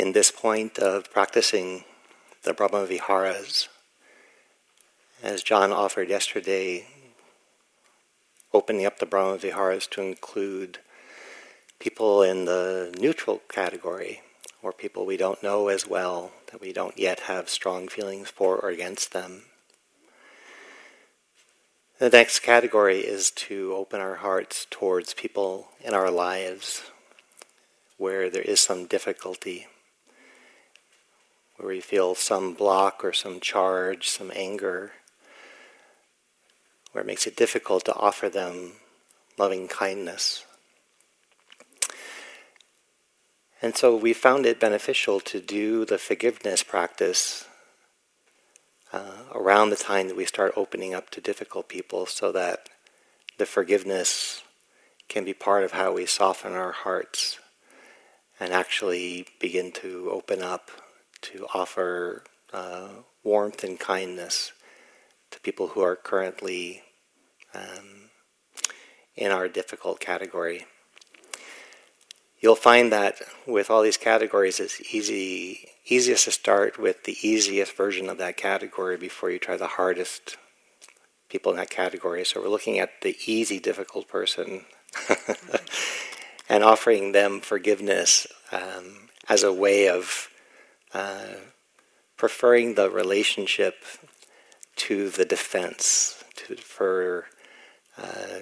in this point of practicing the Brahma Viharas, as John offered yesterday, opening up the Brahma Viharas to include people in the neutral category, or people we don't know as well, that we don't yet have strong feelings for or against them. The next category is to open our hearts towards people in our lives where there is some difficulty, where we feel some block or some charge, some anger, where it makes it difficult to offer them loving kindness. And so we found it beneficial to do the forgiveness practice uh, around the time that we start opening up to difficult people so that the forgiveness can be part of how we soften our hearts and actually begin to open up to offer uh, warmth and kindness to people who are currently um, in our difficult category. You'll find that with all these categories, it's easy easiest to start with the easiest version of that category before you try the hardest people in that category. So we're looking at the easy, difficult person and offering them forgiveness um, as a way of uh, preferring the relationship to the defense, to, for uh,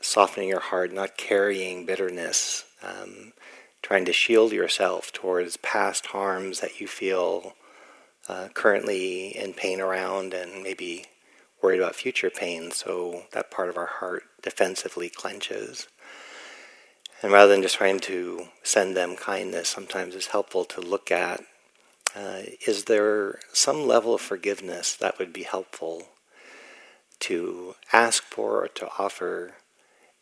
softening your heart, not carrying bitterness. Um, trying to shield yourself towards past harms that you feel uh, currently in pain around and maybe worried about future pain, so that part of our heart defensively clenches. And rather than just trying to send them kindness, sometimes it's helpful to look at uh, is there some level of forgiveness that would be helpful to ask for or to offer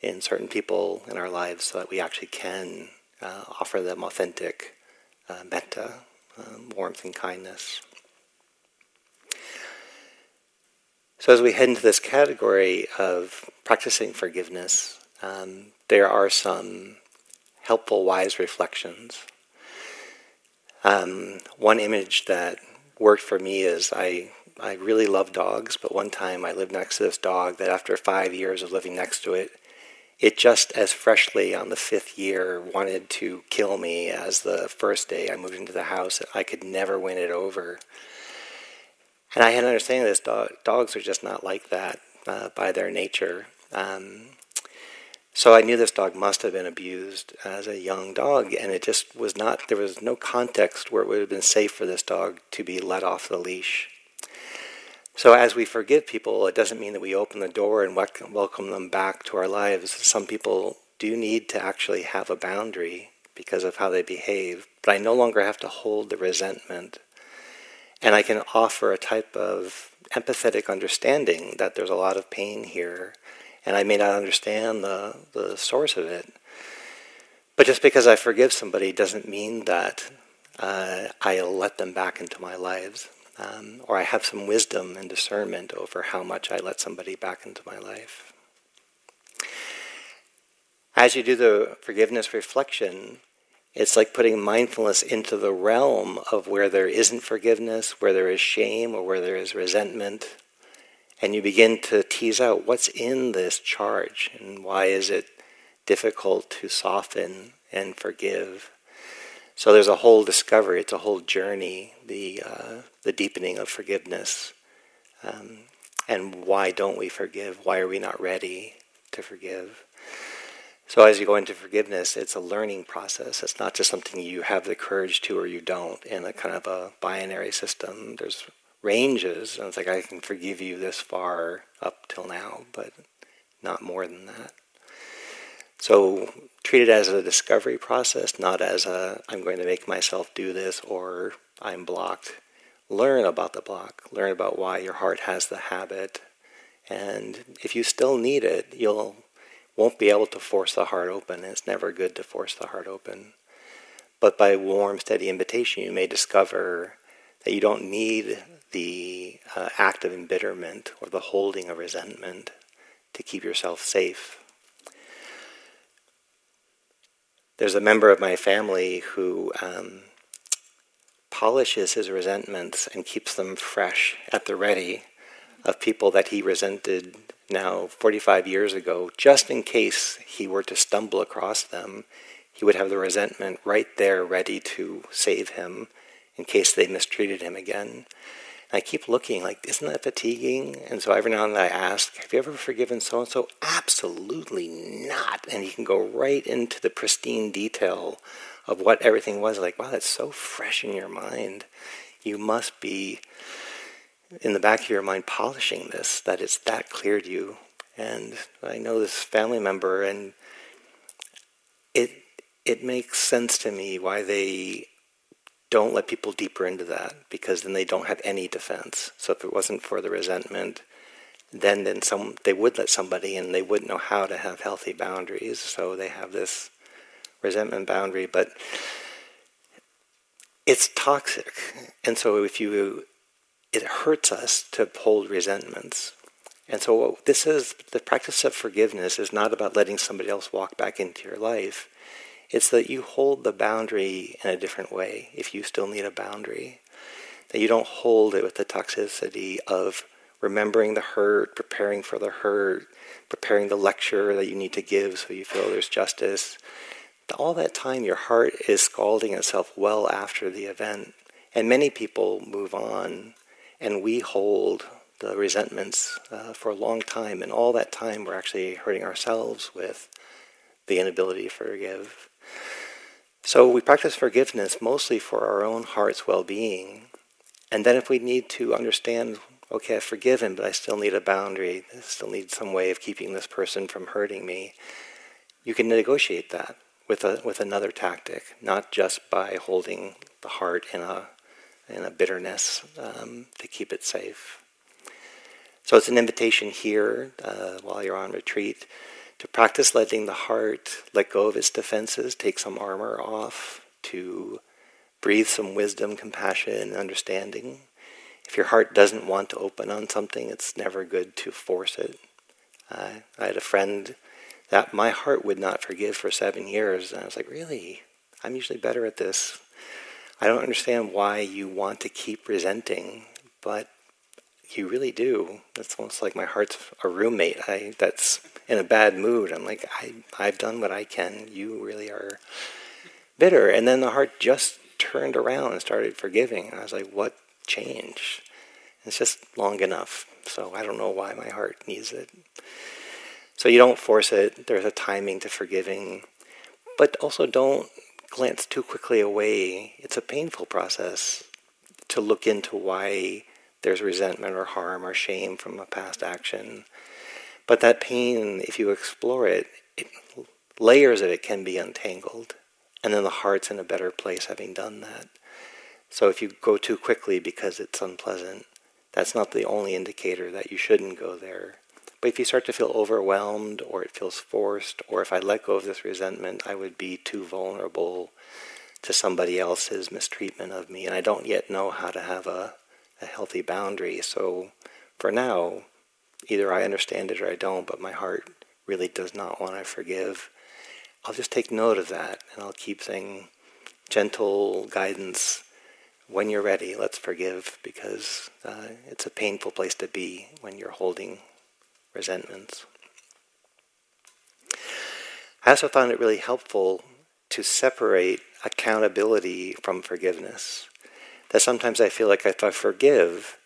in certain people in our lives so that we actually can uh, offer them authentic uh, metta, um, warmth and kindness. So, as we head into this category of practicing forgiveness, um, there are some helpful, wise reflections. Um, one image that worked for me is I, I really love dogs, but one time I lived next to this dog that after five years of living next to it, it just as freshly on the fifth year wanted to kill me as the first day I moved into the house. I could never win it over. And I had an understanding this dog, dogs are just not like that uh, by their nature. Um, so I knew this dog must have been abused as a young dog, and it just was not, there was no context where it would have been safe for this dog to be let off the leash. So, as we forgive people, it doesn't mean that we open the door and welcome them back to our lives. Some people do need to actually have a boundary because of how they behave, but I no longer have to hold the resentment. And I can offer a type of empathetic understanding that there's a lot of pain here, and I may not understand the, the source of it. But just because I forgive somebody doesn't mean that uh, I'll let them back into my lives um, or I have some wisdom and discernment over how much I let somebody back into my life. As you do the forgiveness reflection, it's like putting mindfulness into the realm of where there isn't forgiveness, where there is shame, or where there is resentment. And you begin to tease out what's in this charge and why is it difficult to soften and forgive. So there's a whole discovery, it's a whole journey, the, uh, the deepening of forgiveness. Um, and why don't we forgive? Why are we not ready to forgive? So as you go into forgiveness, it's a learning process. It's not just something you have the courage to or you don't in a kind of a binary system. There's ranges, and it's like I can forgive you this far up till now, but not more than that. So treat it as a discovery process, not as a I'm going to make myself do this or I'm blocked. Learn about the block. Learn about why your heart has the habit. And if you still need it, you'll won't be able to force the heart open. It's never good to force the heart open. But by warm, steady invitation, you may discover that you don't need the uh, act of embitterment or the holding of resentment to keep yourself safe there's a member of my family who um, polishes his resentments and keeps them fresh at the ready of people that he resented now 45 years ago, just in case he were to stumble across them, he would have the resentment right there ready to save him in case they mistreated him again. And I keep looking like, isn't that fatiguing? And so every now and then I ask, have you ever forgiven so and so? Absolutely not. And he can go right into the pristine detail of what everything was. Like, wow, that's so fresh in your mind. You must be in the back of your mind polishing this, that it's that clear to you. And I know this family member, and it it makes sense to me why they don't let people deeper into that because then they don't have any defense. So if it wasn't for the resentment, then then some they would let somebody and they wouldn't know how to have healthy boundaries. So they have this resentment boundary, but it's toxic. And so if you it hurts us to hold resentments. And so, this is the practice of forgiveness is not about letting somebody else walk back into your life. It's that you hold the boundary in a different way if you still need a boundary. That you don't hold it with the toxicity of remembering the hurt, preparing for the hurt, preparing the lecture that you need to give so you feel there's justice. All that time, your heart is scalding itself well after the event. And many people move on and we hold the resentments uh, for a long time, and all that time we're actually hurting ourselves with the inability to forgive. So we practice forgiveness mostly for our own heart's well being. And then if we need to understand, okay, I've forgiven, but I still need a boundary, I still need some way of keeping this person from hurting me, you can negotiate that with, a, with another tactic, not just by holding the heart in a and a bitterness um, to keep it safe. So it's an invitation here uh, while you're on retreat to practice letting the heart let go of its defenses, take some armor off, to breathe some wisdom, compassion, and understanding. If your heart doesn't want to open on something, it's never good to force it. Uh, I had a friend that my heart would not forgive for seven years, and I was like, really? I'm usually better at this. I don't understand why you want to keep resenting, but you really do. It's almost like my heart's a roommate. I that's in a bad mood. I'm like, I I've done what I can. You really are bitter. And then the heart just turned around and started forgiving. I was like, what changed? It's just long enough. So I don't know why my heart needs it. So you don't force it. There's a timing to forgiving. But also don't glance too quickly away. It's a painful process to look into why there's resentment or harm or shame from a past action. But that pain, if you explore it, it layers of it can be untangled. And then the heart's in a better place having done that. So if you go too quickly because it's unpleasant, that's not the only indicator that you shouldn't go there. But if you start to feel overwhelmed or it feels forced, or if I let go of this resentment, I would be too vulnerable to somebody else's mistreatment of me, and I don't yet know how to have a, a healthy boundary. So for now, either I understand it or I don't, but my heart really does not want to forgive. I'll just take note of that and I'll keep saying gentle guidance. When you're ready, let's forgive because uh, it's a painful place to be when you're holding resentments. I also found it really helpful to separate accountability from forgiveness. That sometimes I feel like if I forgive,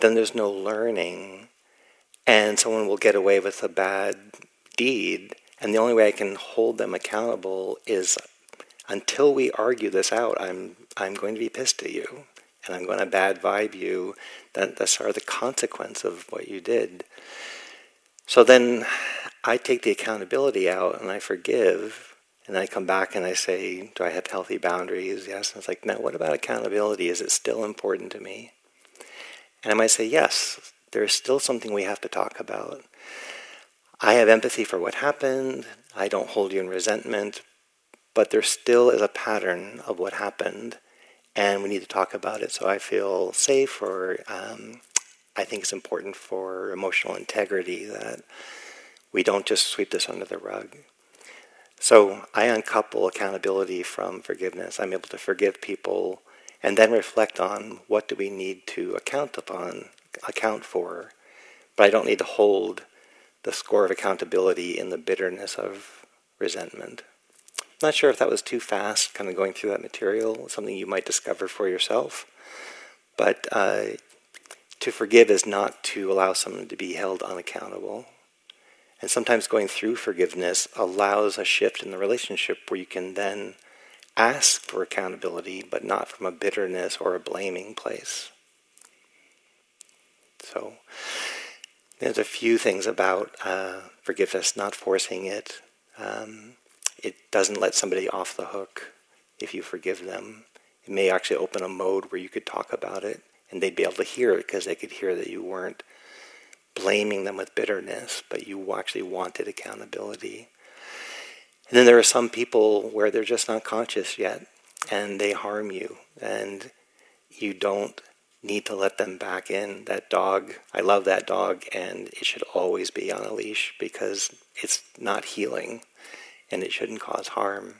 then there's no learning, and someone will get away with a bad deed, and the only way I can hold them accountable is until we argue this out, I'm I'm going to be pissed at you, and I'm going to bad vibe you. That that's are the consequence of what you did. So then I take the accountability out and I forgive. And then I come back and I say, Do I have healthy boundaries? Yes. And it's like, Now, what about accountability? Is it still important to me? And I might say, Yes, there's still something we have to talk about. I have empathy for what happened. I don't hold you in resentment. But there still is a pattern of what happened. And we need to talk about it so I feel safe or um, I think it's important for emotional integrity that we don't just sweep this under the rug. So I uncouple accountability from forgiveness. I'm able to forgive people and then reflect on what do we need to account upon, account for. But I don't need to hold the score of accountability in the bitterness of resentment. I'm not sure if that was too fast, kind of going through that material, something you might discover for yourself. But uh, to forgive is not to allow someone to be held unaccountable. And sometimes going through forgiveness allows a shift in the relationship where you can then ask for accountability, but not from a bitterness or a blaming place. So there's a few things about uh, forgiveness, not forcing it. Um, it doesn't let somebody off the hook if you forgive them. It may actually open a mode where you could talk about it and they'd be able to hear it because they could hear that you weren't blaming them with bitterness, but you actually wanted accountability. And then there are some people where they're just not conscious yet and they harm you and you don't need to let them back in. That dog, I love that dog and it should always be on a leash because it's not healing and it shouldn't cause harm.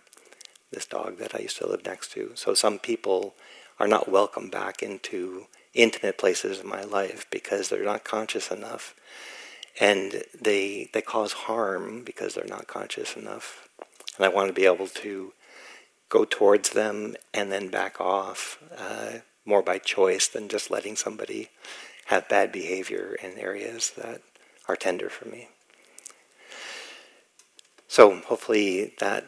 This dog that I used to live next to. So some people are not welcome back into intimate places in my life because they're not conscious enough and they they cause harm because they're not conscious enough and I want to be able to go towards them and then back off uh, more by choice than just letting somebody have bad behavior in areas that are tender for me. So hopefully that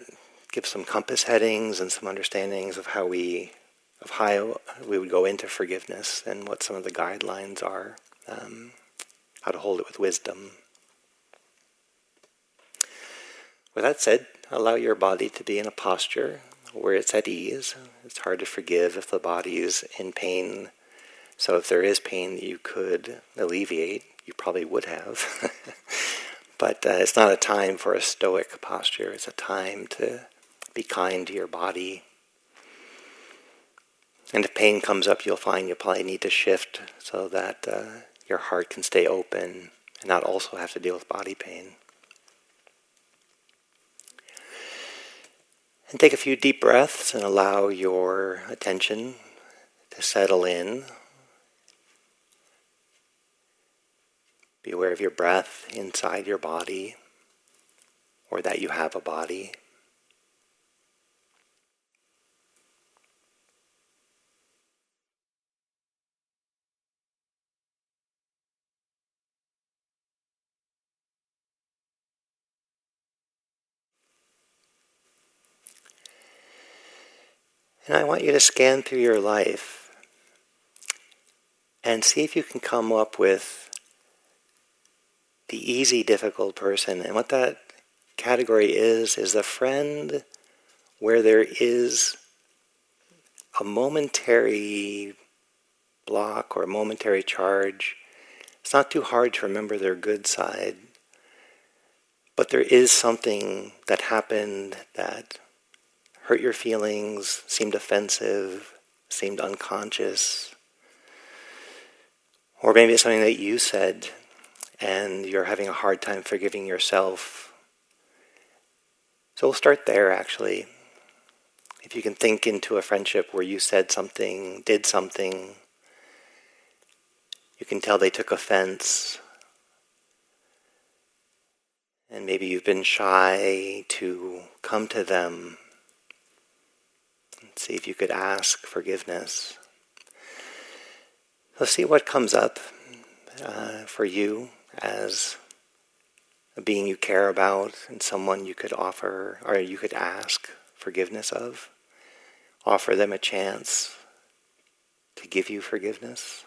gives some compass headings and some understandings of how we of how we would go into forgiveness and what some of the guidelines are, um, how to hold it with wisdom. With that said, allow your body to be in a posture where it's at ease. It's hard to forgive if the body is in pain. So if there is pain that you could alleviate, you probably would have. but uh, it's not a time for a stoic posture. It's a time to be kind to your body. And if pain comes up, you'll find you probably need to shift so that uh, your heart can stay open and not also have to deal with body pain. And take a few deep breaths and allow your attention to settle in. Be aware of your breath inside your body or that you have a body. And I want you to scan through your life and see if you can come up with the easy, difficult person. And what that category is, is a friend where there is a momentary block or a momentary charge. It's not too hard to remember their good side, but there is something that happened that hurt your feelings, seemed offensive, seemed unconscious. Or maybe it's something that you said and you're having a hard time forgiving yourself. So we'll start there actually. If you can think into a friendship where you said something, did something, you can tell they took offense. And maybe you've been shy to come to them See if you could ask forgiveness. So see what comes up uh, for you as a being you care about and someone you could offer or you could ask forgiveness of. Offer them a chance to give you forgiveness.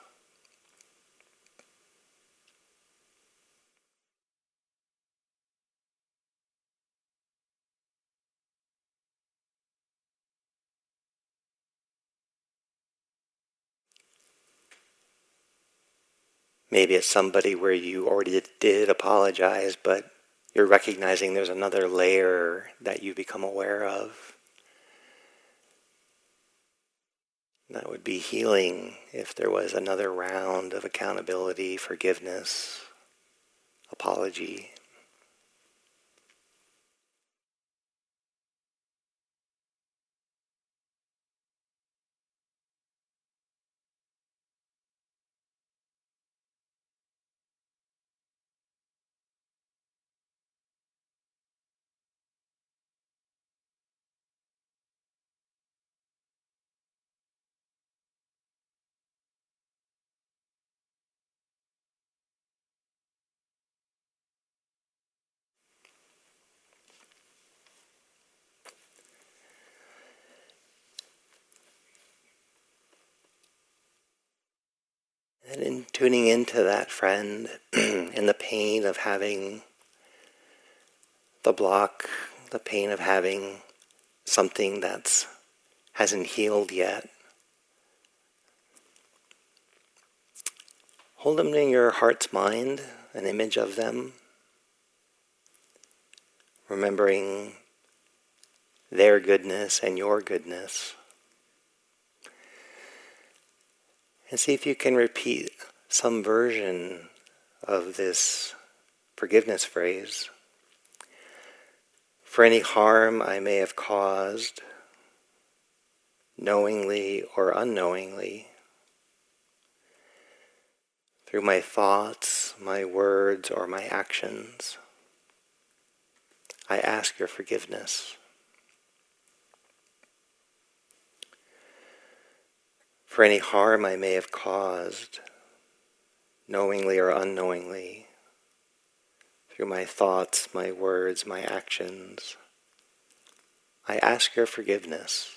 Maybe it's somebody where you already did apologize, but you're recognizing there's another layer that you become aware of. That would be healing if there was another round of accountability, forgiveness, apology. Tuning into that friend and the pain of having the block, the pain of having something that's hasn't healed yet. Hold them in your heart's mind, an image of them, remembering their goodness and your goodness. And see if you can repeat some version of this forgiveness phrase. For any harm I may have caused, knowingly or unknowingly, through my thoughts, my words, or my actions, I ask your forgiveness. For any harm I may have caused, knowingly or unknowingly, through my thoughts, my words, my actions, I ask your forgiveness.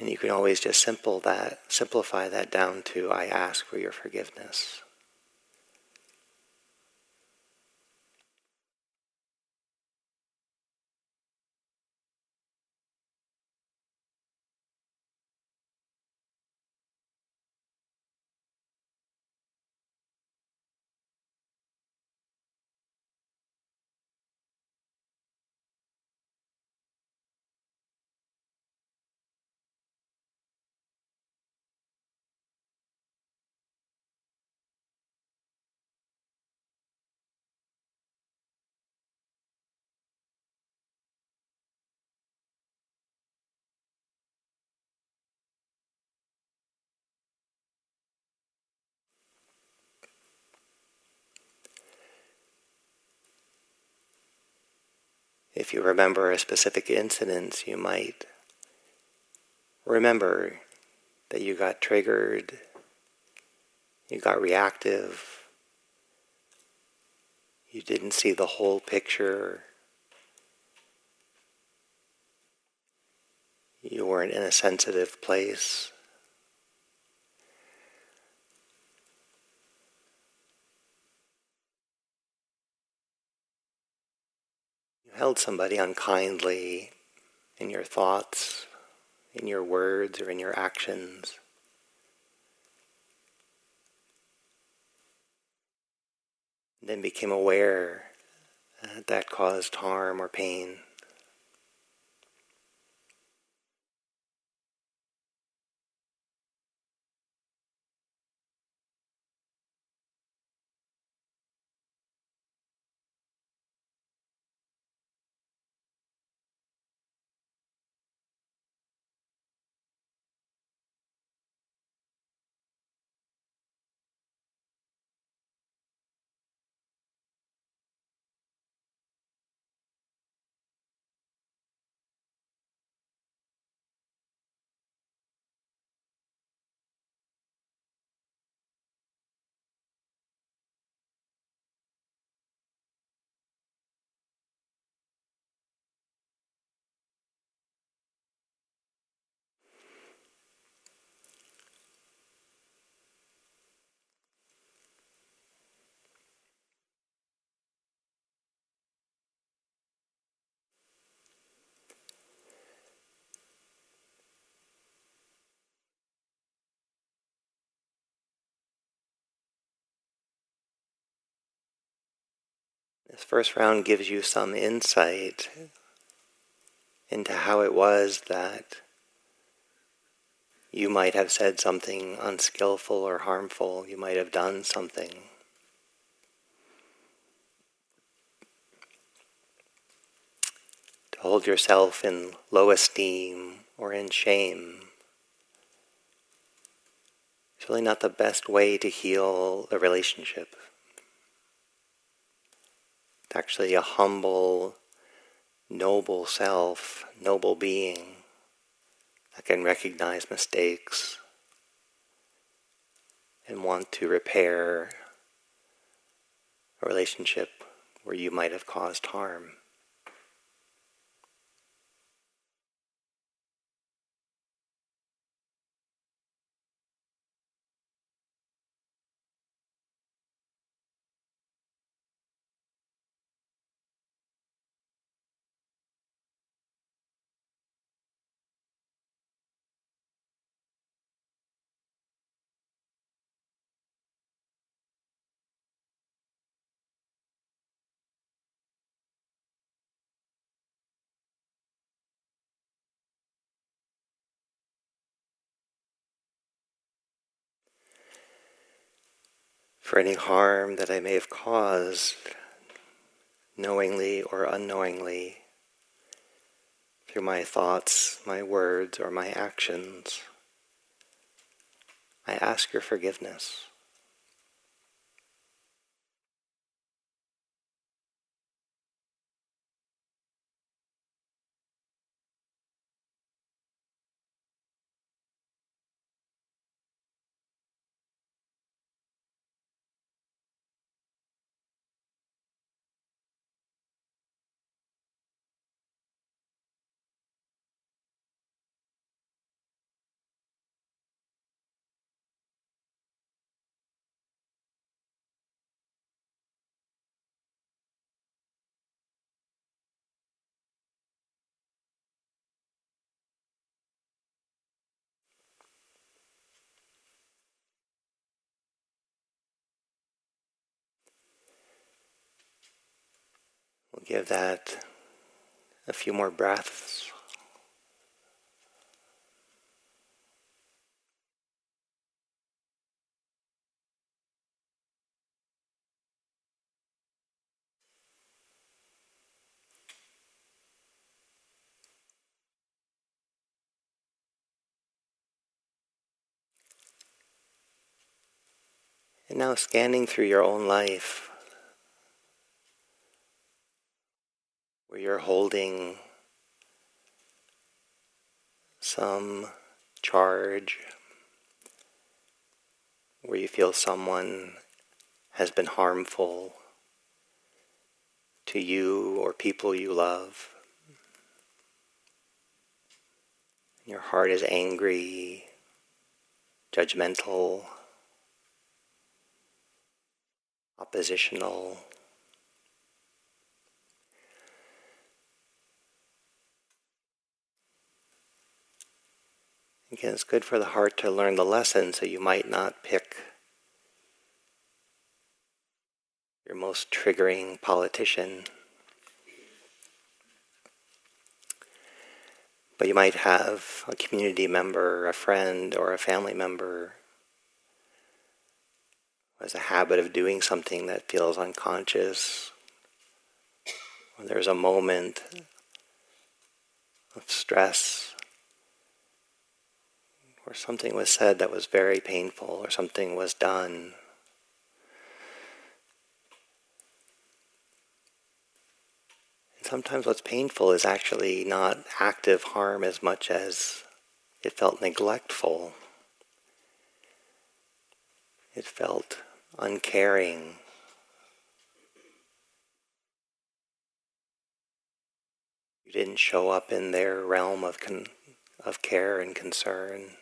And you can always just simple that, simplify that down to I ask for your forgiveness. If you remember a specific incident, you might remember that you got triggered, you got reactive, you didn't see the whole picture, you weren't in a sensitive place. Held somebody unkindly in your thoughts, in your words, or in your actions. Then became aware that that caused harm or pain. This first round gives you some insight into how it was that you might have said something unskillful or harmful, you might have done something. To hold yourself in low esteem or in shame. Is really not the best way to heal a relationship actually a humble, noble self, noble being that can recognize mistakes and want to repair a relationship where you might have caused harm. For any harm that I may have caused, knowingly or unknowingly, through my thoughts, my words, or my actions. I ask your forgiveness. Give that a few more breaths. And now scanning through your own life. You're holding some charge, where you feel someone has been harmful to you or people you love. Your heart is angry, judgmental, oppositional. Again, it's good for the heart to learn the lesson so you might not pick your most triggering politician. But you might have a community member, a friend, or a family member who has a habit of doing something that feels unconscious. When there's a moment of stress or something was said that was very painful, or something was done. And sometimes what's painful is actually not active harm as much as it felt neglectful. It felt uncaring. You didn't show up in their realm of, con- of care and concern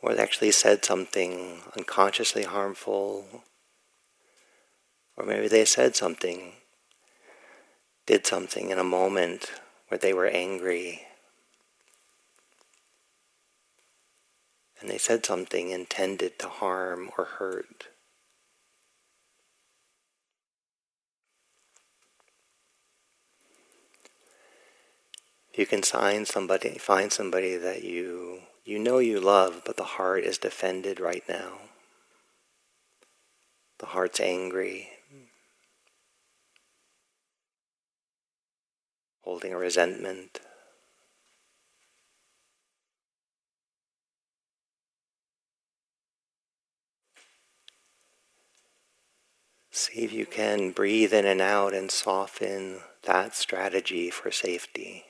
or they actually said something unconsciously harmful, or maybe they said something, did something in a moment where they were angry, and they said something intended to harm or hurt. You can find somebody, find somebody that you you know you love, but the heart is defended right now. The heart's angry, holding resentment. See if you can breathe in and out and soften that strategy for safety.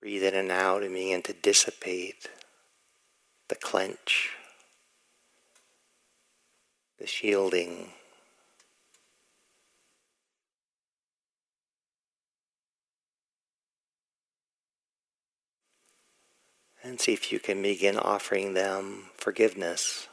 Breathe in and out and begin to dissipate the clench, the shielding. And see if you can begin offering them forgiveness.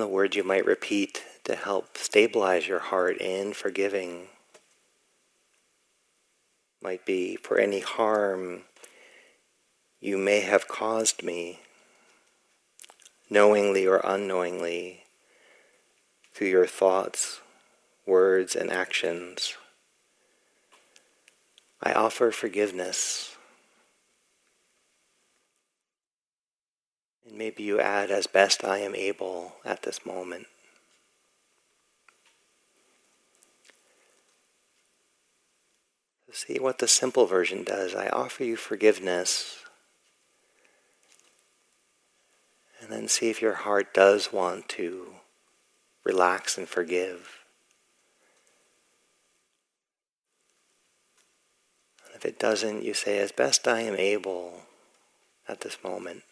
And the words you might repeat to help stabilize your heart in forgiving might be for any harm you may have caused me, knowingly or unknowingly, through your thoughts, words, and actions. I offer forgiveness. And maybe you add, as best I am able at this moment. See what the simple version does. I offer you forgiveness. And then see if your heart does want to relax and forgive. And if it doesn't, you say, as best I am able at this moment.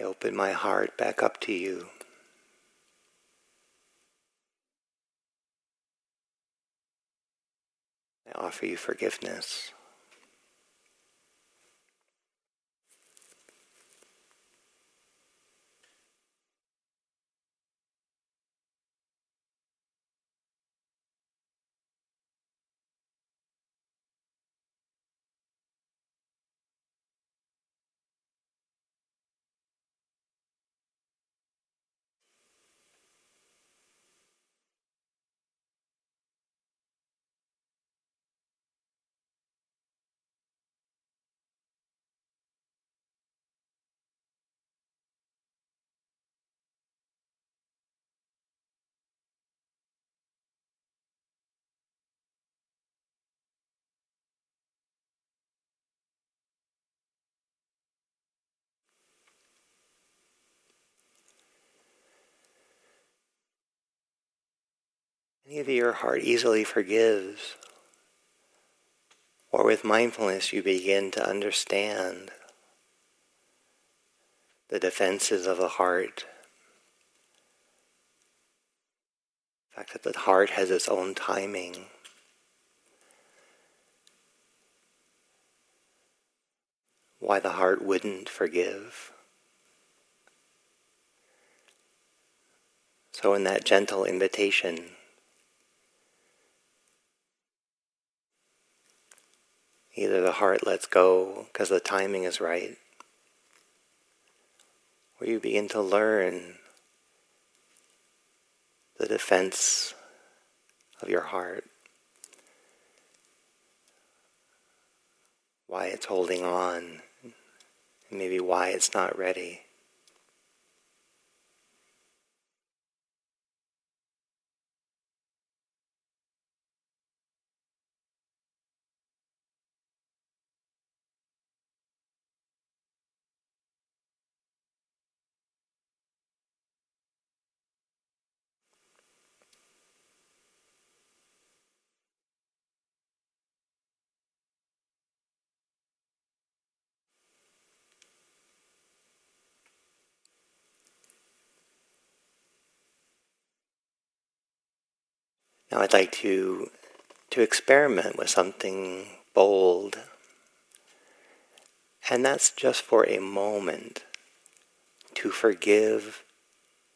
I open my heart back up to you. I offer you forgiveness. Maybe your heart easily forgives, or with mindfulness you begin to understand the defenses of the heart. The fact that the heart has its own timing. Why the heart wouldn't forgive. So, in that gentle invitation, Either the heart lets go because the timing is right, or you begin to learn the defense of your heart, why it's holding on, and maybe why it's not ready. Now I'd like to to experiment with something bold. And that's just for a moment to forgive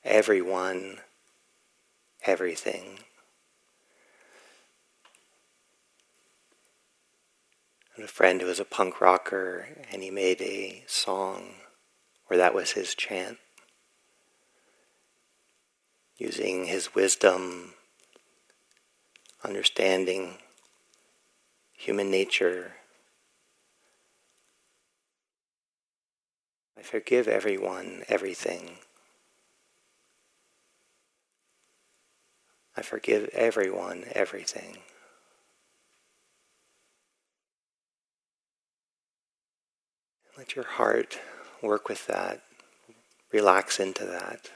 everyone, everything. A friend who was a punk rocker, and he made a song where that was his chant, using his wisdom, understanding human nature. I forgive everyone, everything. I forgive everyone, everything. Let your heart work with that, relax into that.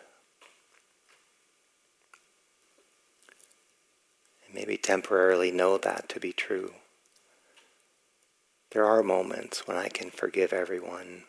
And maybe temporarily know that to be true. There are moments when I can forgive everyone.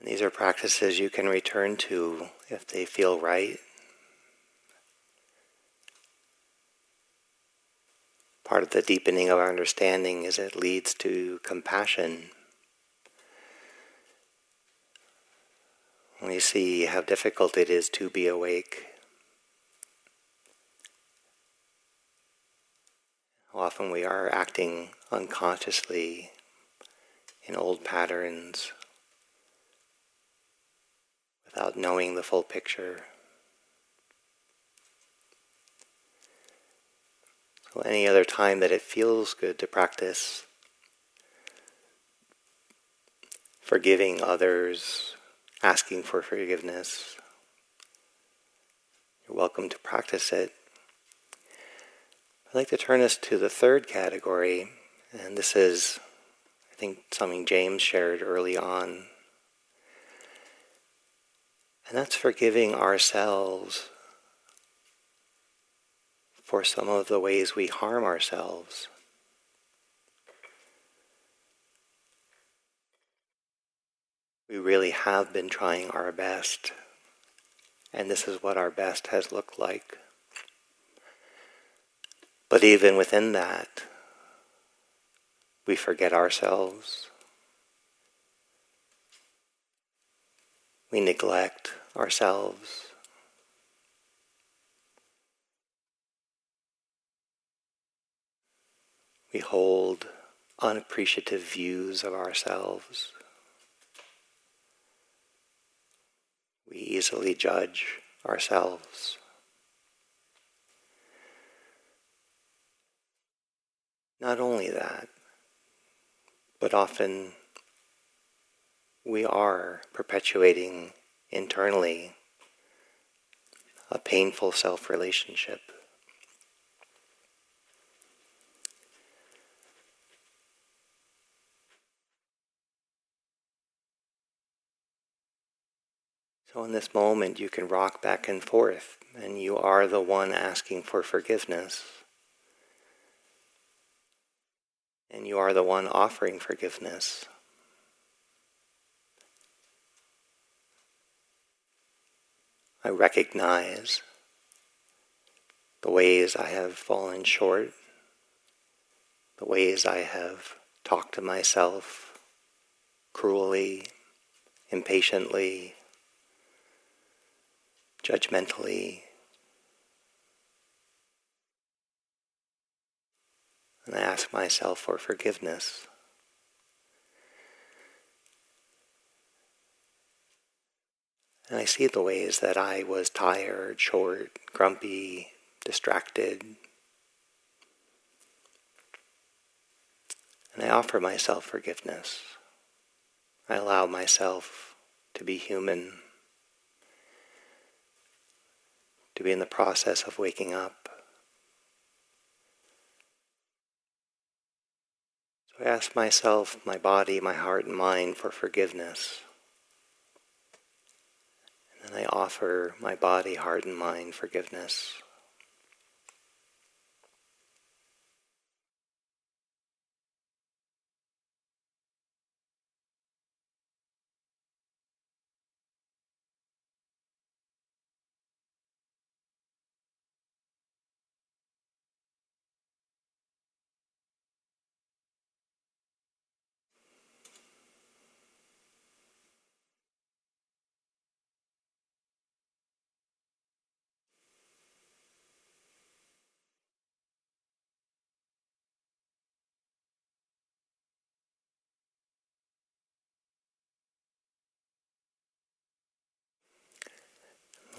And these are practices you can return to if they feel right. Part of the deepening of our understanding is it leads to compassion. We see how difficult it is to be awake, how often we are acting unconsciously in old patterns without knowing the full picture. So, any other time that it feels good to practice forgiving others, asking for forgiveness, you're welcome to practice it. I'd like to turn us to the third category, and this is, I think, something James shared early on and that's forgiving ourselves for some of the ways we harm ourselves. We really have been trying our best, and this is what our best has looked like. But even within that, we forget ourselves. we neglect ourselves. We hold unappreciative views of ourselves. We easily judge ourselves. Not only that, but often we are perpetuating internally a painful self relationship. So, in this moment, you can rock back and forth, and you are the one asking for forgiveness. And you are the one offering forgiveness. I recognize the ways I have fallen short, the ways I have talked to myself cruelly, impatiently, judgmentally. And I ask myself for forgiveness. And I see the ways that I was tired, short, grumpy, distracted. And I offer myself forgiveness. I allow myself to be human. to be in the process of waking up. So I ask myself, my body, my heart, and mind for forgiveness. And I offer my body, heart, and mind forgiveness.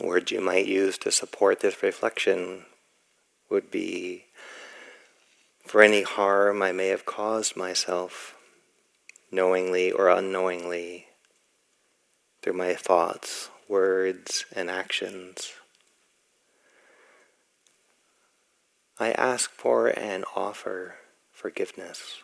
Words you might use to support this reflection would be for any harm I may have caused myself, knowingly or unknowingly, through my thoughts, words, and actions. I ask for and offer forgiveness.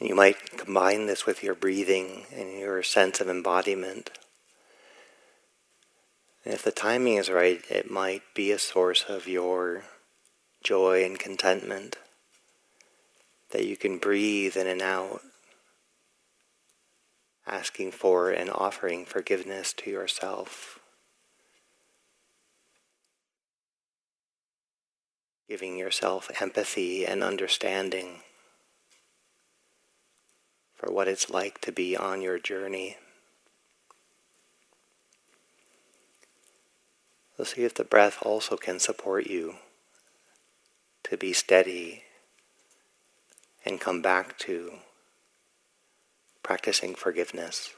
And you might combine this with your breathing and your sense of embodiment. And if the timing is right, it might be a source of your joy and contentment that you can breathe in and out, asking for and offering forgiveness to yourself. Giving yourself empathy and understanding. For what it's like to be on your journey. So see if the breath also can support you to be steady and come back to practicing forgiveness.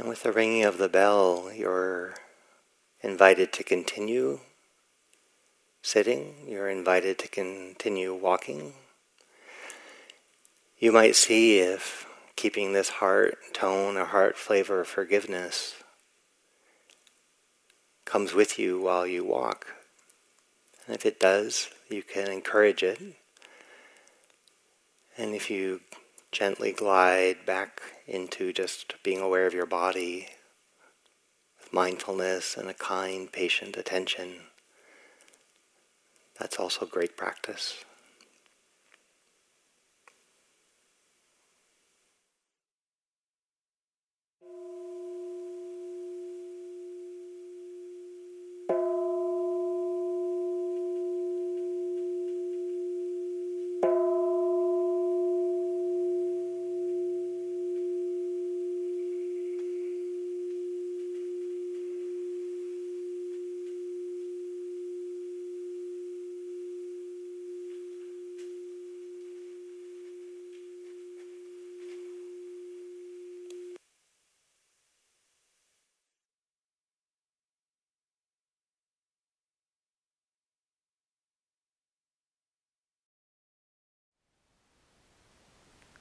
And with the ringing of the bell, you're invited to continue sitting, you're invited to continue walking. You might see if keeping this heart tone or heart flavor of forgiveness comes with you while you walk. And if it does, you can encourage it. And if you gently glide back into just being aware of your body with mindfulness and a kind, patient attention. That's also great practice.